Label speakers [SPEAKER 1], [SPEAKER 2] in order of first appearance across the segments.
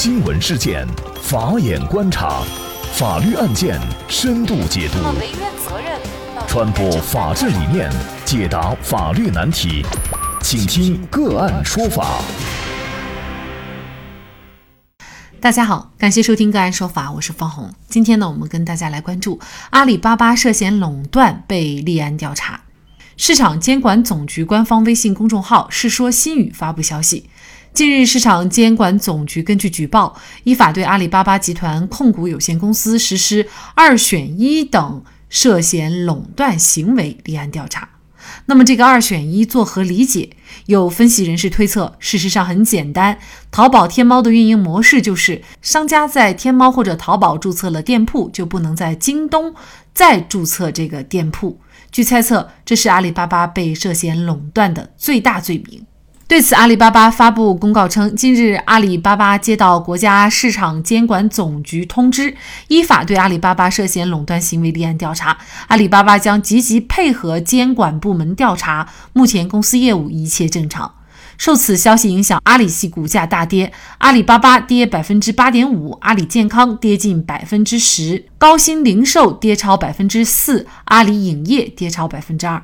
[SPEAKER 1] 新闻事件，法眼观察，法律案件深度解读，传播法治理念，解答法律难题，请听个案说法。
[SPEAKER 2] 大家好，感谢收听个案说法，我是方红。今天呢，我们跟大家来关注阿里巴巴涉嫌垄断被立案调查。市场监管总局官方微信公众号“世说新语”发布消息。近日，市场监管总局根据举报，依法对阿里巴巴集团控股有限公司实施“二选一”等涉嫌垄断行为立案调查。那么，这个“二选一”作何理解？有分析人士推测，事实上很简单，淘宝、天猫的运营模式就是，商家在天猫或者淘宝注册了店铺，就不能在京东再注册这个店铺。据猜测，这是阿里巴巴被涉嫌垄断的最大罪名。对此，阿里巴巴发布公告称，近日阿里巴巴接到国家市场监管总局通知，依法对阿里巴巴涉嫌垄断行为立案调查。阿里巴巴将积极配合监管部门调查，目前公司业务一切正常。受此消息影响，阿里系股价大跌，阿里巴巴跌百分之八点五，阿里健康跌近百分之十，高新零售跌超百分之四，阿里影业跌超百分之二。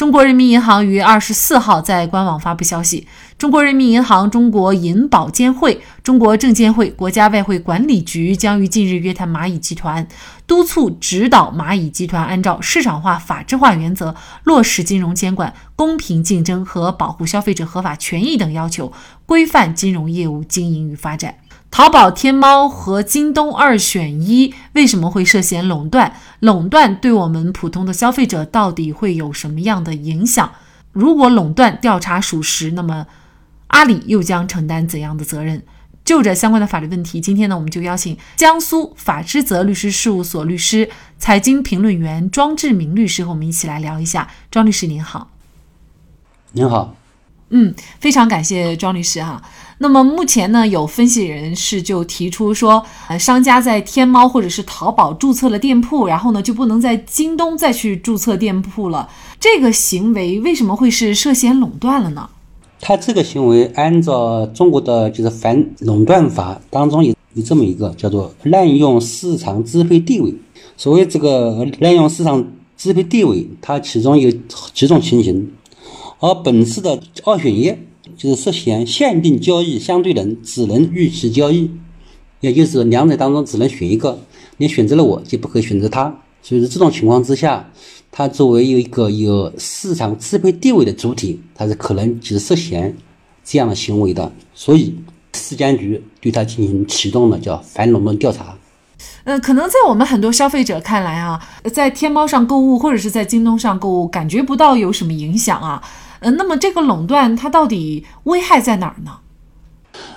[SPEAKER 2] 中国人民银行于二十四号在官网发布消息，中国人民银行、中国银保监会、中国证监会、国家外汇管理局将于近日约谈蚂蚁集团，督促指导蚂蚁集团按照市场化、法治化原则落实金融监管、公平竞争和保护消费者合法权益等要求，规范金融业务经营与发展。淘宝、天猫和京东二选一为什么会涉嫌垄断？垄断对我们普通的消费者到底会有什么样的影响？如果垄断调查属实，那么阿里又将承担怎样的责任？就这相关的法律问题，今天呢，我们就邀请江苏法之泽律师事务所律师、财经评论员庄志明律师和我们一起来聊一下。庄律师您好，
[SPEAKER 3] 您好。
[SPEAKER 2] 嗯，非常感谢庄律师哈。那么目前呢，有分析人士就提出说，呃，商家在天猫或者是淘宝注册了店铺，然后呢就不能在京东再去注册店铺了。这个行为为什么会是涉嫌垄断了呢？
[SPEAKER 3] 他这个行为按照中国的就是反垄断法当中有有这么一个叫做滥用市场支配地位。所谓这个滥用市场支配地位，它其中有几种情形。而本次的二选一就是涉嫌限定交易相对人只能与其交易，也就是两者当中只能选一个，你选择了我就不可以选择他。所以说这种情况之下，他作为有一个有市场支配地位的主体，他是可能就是涉嫌这样的行为的。所以市监局对他进行启动了叫反垄断调查。
[SPEAKER 2] 呃，可能在我们很多消费者看来啊，在天猫上购物或者是在京东上购物，感觉不到有什么影响啊。嗯，那么这个垄断它到底危害在哪儿呢？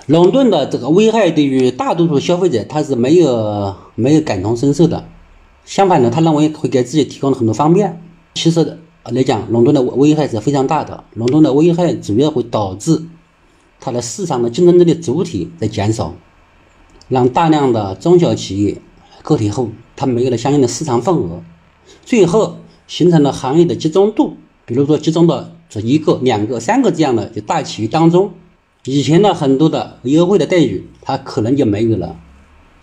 [SPEAKER 3] 垄断的这个危害对于大多数消费者他是没有没有感同身受的，相反呢，他认为会给自己提供了很多方便。其实来讲，垄断的危害是非常大的。垄断的危害主要会导致它的市场的竞争力的主体在减少，让大量的中小企业个体户他没有了相应的市场份额，最后形成了行业的集中度，比如说集中到。一个、两个、三个这样的就大企业当中，以前的很多的优惠的待遇，它可能就没有了，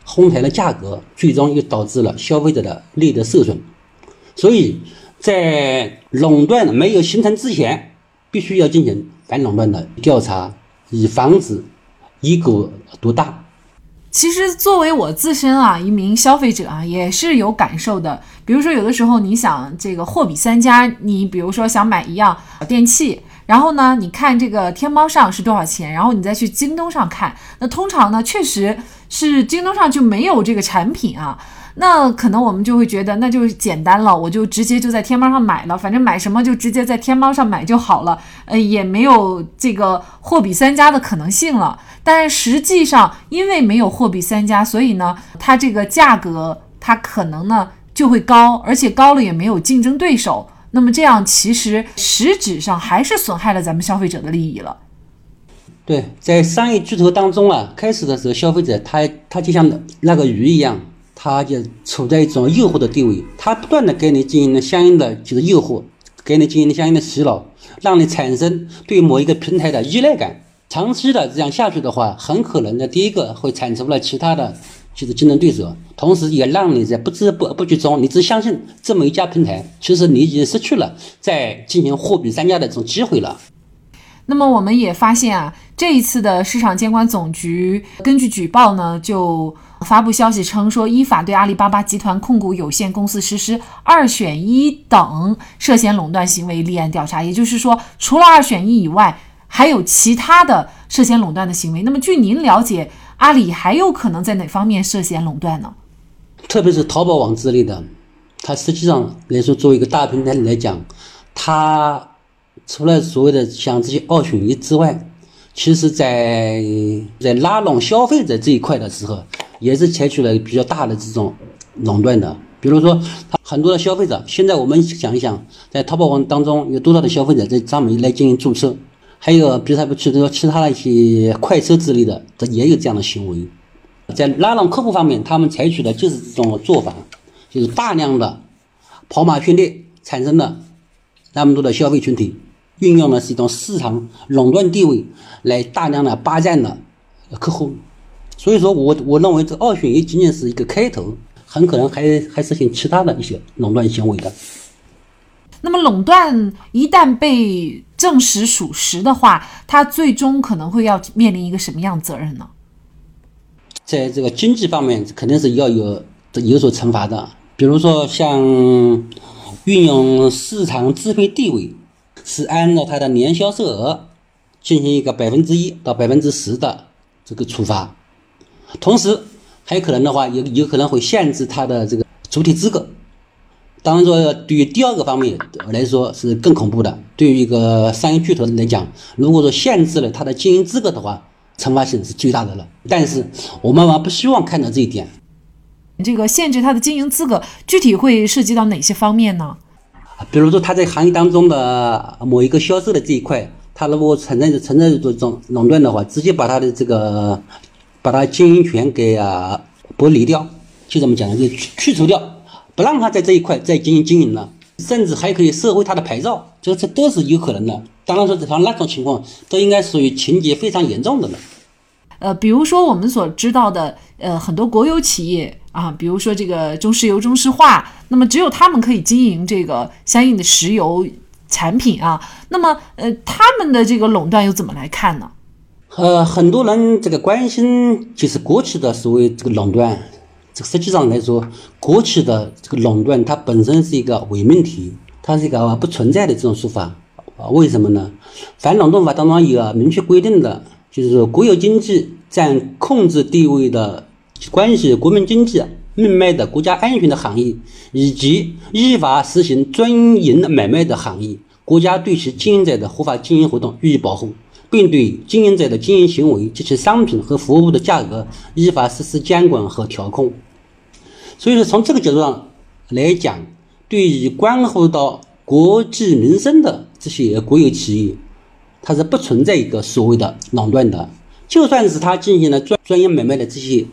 [SPEAKER 3] 哄抬的价格，最终又导致了消费者的利益的受损。所以在垄断没有形成之前，必须要进行反垄断的调查，以防止一国独大。
[SPEAKER 2] 其实，作为我自身啊，一名消费者啊，也是有感受的。比如说，有的时候你想这个货比三家，你比如说想买一样电器，然后呢，你看这个天猫上是多少钱，然后你再去京东上看，那通常呢，确实是京东上就没有这个产品啊。那可能我们就会觉得那就简单了，我就直接就在天猫上买了，反正买什么就直接在天猫上买就好了，呃，也没有这个货比三家的可能性了。但实际上，因为没有货比三家，所以呢，它这个价格它可能呢就会高，而且高了也没有竞争对手。那么这样其实实质上还是损害了咱们消费者的利益了。
[SPEAKER 3] 对，在商业巨头当中啊，开始的时候，消费者他他就像那个鱼一样，他就处在一种诱惑的地位，他不断的给你进行了相应的就是诱惑，给你进行了相应的洗脑，让你产生对某一个平台的依赖感。长期的这样下去的话，很可能呢，第一个会产出了其他的就是竞争对手，同时也让你在不知不不觉中，你只相信这么一家平台，其实你已经失去了在进行货比三家的这种机会了。
[SPEAKER 2] 那么我们也发现啊，这一次的市场监管总局根据举报呢，就发布消息称说，依法对阿里巴巴集团控股有限公司实施二选一等涉嫌垄断行为立案调查。也就是说，除了二选一以外，还有其他的涉嫌垄断的行为。那么据您了解，阿里还有可能在哪方面涉嫌垄断呢？
[SPEAKER 3] 特别是淘宝网之类的，它实际上来说，作为一个大平台来讲，它。除了所谓的像这些二选一之外，其实，在在拉拢消费者这一块的时候，也是采取了比较大的这种垄断的。比如说，他很多的消费者，现在我们想一想，在淘宝网当中有多少的消费者在上面来进行注册？还有，比如他去说其他的一些快车之类的，这也有这样的行为。在拉拢客户方面，他们采取的就是这种做法，就是大量的跑马圈地，产生了那么多的消费群体。运用的是一种市场垄断地位来大量的霸占了客户，所以说我我认为这二选一仅仅是一个开头，很可能还还实行其他的一些垄断行为的。
[SPEAKER 2] 那么垄断一旦被证实属实的话，它最终可能会要面临一个什么样责任呢？
[SPEAKER 3] 在这个经济方面肯定是要有有所惩罚的，比如说像运用市场支配地位。是按照它的年销售额进行一个百分之一到百分之十的这个处罚，同时还有可能的话，有有可能会限制他的这个主体资格。当然说，对于第二个方面来说是更恐怖的。对于一个商业巨头来讲，如果说限制了他的经营资格的话，惩罚性是最大的了。但是我们往不希望看到这一点。
[SPEAKER 2] 这个限制他的经营资格，具体会涉及到哪些方面呢？
[SPEAKER 3] 比如说，他在行业当中的某一个销售的这一块，他如果存在存在这种垄断的话，直接把他的这个把它经营权给啊剥离掉，就这么讲的，就去去除掉，不让他在这一块再进行经营了，甚至还可以收回他的牌照，这这都是有可能的。当然说，这像那种情况，都应该属于情节非常严重的了。
[SPEAKER 2] 呃，比如说我们所知道的，呃，很多国有企业啊，比如说这个中石油、中石化，那么只有他们可以经营这个相应的石油产品啊。那么，呃，他们的这个垄断又怎么来看呢？
[SPEAKER 3] 呃，很多人这个关心就是国企的所谓这个垄断，这个实际上来说，国企的这个垄断它本身是一个伪命题，它是一个不存在的这种说法啊？为什么呢？反垄断法当中有明确规定的。就是说，国有经济占控制地位的关系国民经济命脉的国家安全的行业，以及依法实行专营买卖的行业，国家对其经营者的合法经营活动予以保护，并对经营者的经营行为及其商品和服务的价格依法实施监管和调控。所以说，从这个角度上来讲，对于关乎到国计民生的这些国有企业。它是不存在一个所谓的垄断的，就算是他进行了专专业买卖的这些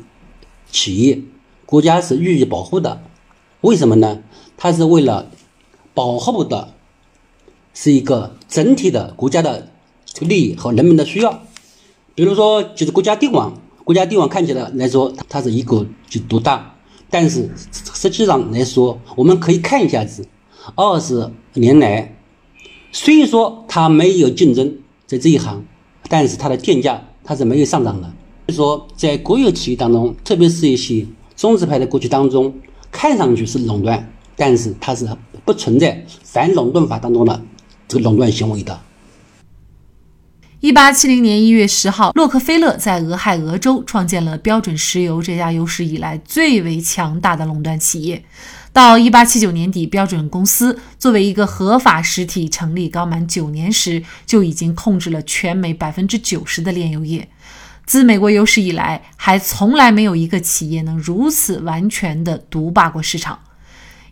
[SPEAKER 3] 企业，国家是予以保护的。为什么呢？它是为了保护的是一个整体的国家的利益和人民的需要。比如说，就是国家电网，国家电网看起来来说它是一个就独大，但是实际上来说，我们可以看一下子，二十年来。虽说它没有竞争在这一行，但是它的电价它是没有上涨的。所以说，在国有企业当中，特别是一些中资牌的国企当中，看上去是垄断，但是它是不存在反垄断法当中的这个垄断行为的。
[SPEAKER 2] 一八七零年一月十号，洛克菲勒在俄亥俄州创建了标准石油这家有史以来最为强大的垄断企业。到一八七九年底，标准公司作为一个合法实体成立刚满九年时，就已经控制了全美百分之九十的炼油业。自美国有史以来，还从来没有一个企业能如此完全的独霸过市场。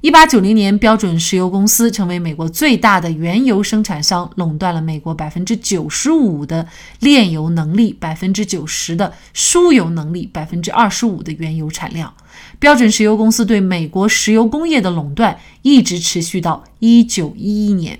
[SPEAKER 2] 一八九零年，标准石油公司成为美国最大的原油生产商，垄断了美国百分之九十五的炼油能力，百分之九十的输油能力，百分之二十五的原油产量。标准石油公司对美国石油工业的垄断一直持续到一九一一年。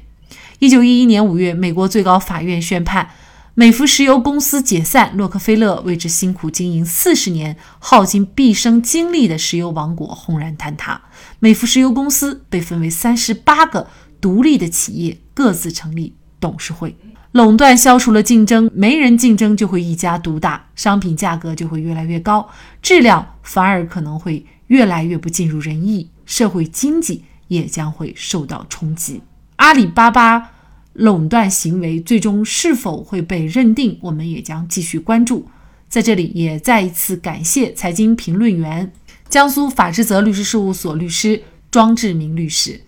[SPEAKER 2] 一九一一年五月，美国最高法院宣判，美孚石油公司解散，洛克菲勒为之辛苦经营四十年、耗尽毕生精力的石油王国轰然坍塌。美孚石油公司被分为三十八个独立的企业，各自成立董事会。垄断消除了竞争，没人竞争就会一家独大，商品价格就会越来越高，质量反而可能会越来越不尽如人意，社会经济也将会受到冲击。阿里巴巴。垄断行为最终是否会被认定，我们也将继续关注。在这里也再一次感谢财经评论员、江苏法之泽律师事务所律师庄志明律师。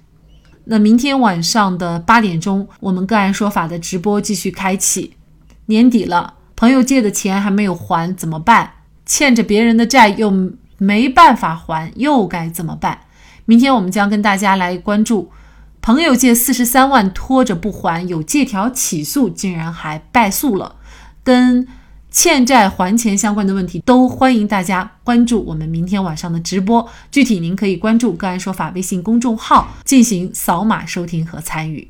[SPEAKER 2] 那明天晚上的八点钟，我们个案说法的直播继续开启。年底了，朋友借的钱还没有还怎么办？欠着别人的债又没办法还，又该怎么办？明天我们将跟大家来关注。朋友借四十三万拖着不还，有借条起诉，竟然还败诉了。跟欠债还钱相关的问题，都欢迎大家关注我们明天晚上的直播。具体您可以关注“个案说法”微信公众号进行扫码收听和参与。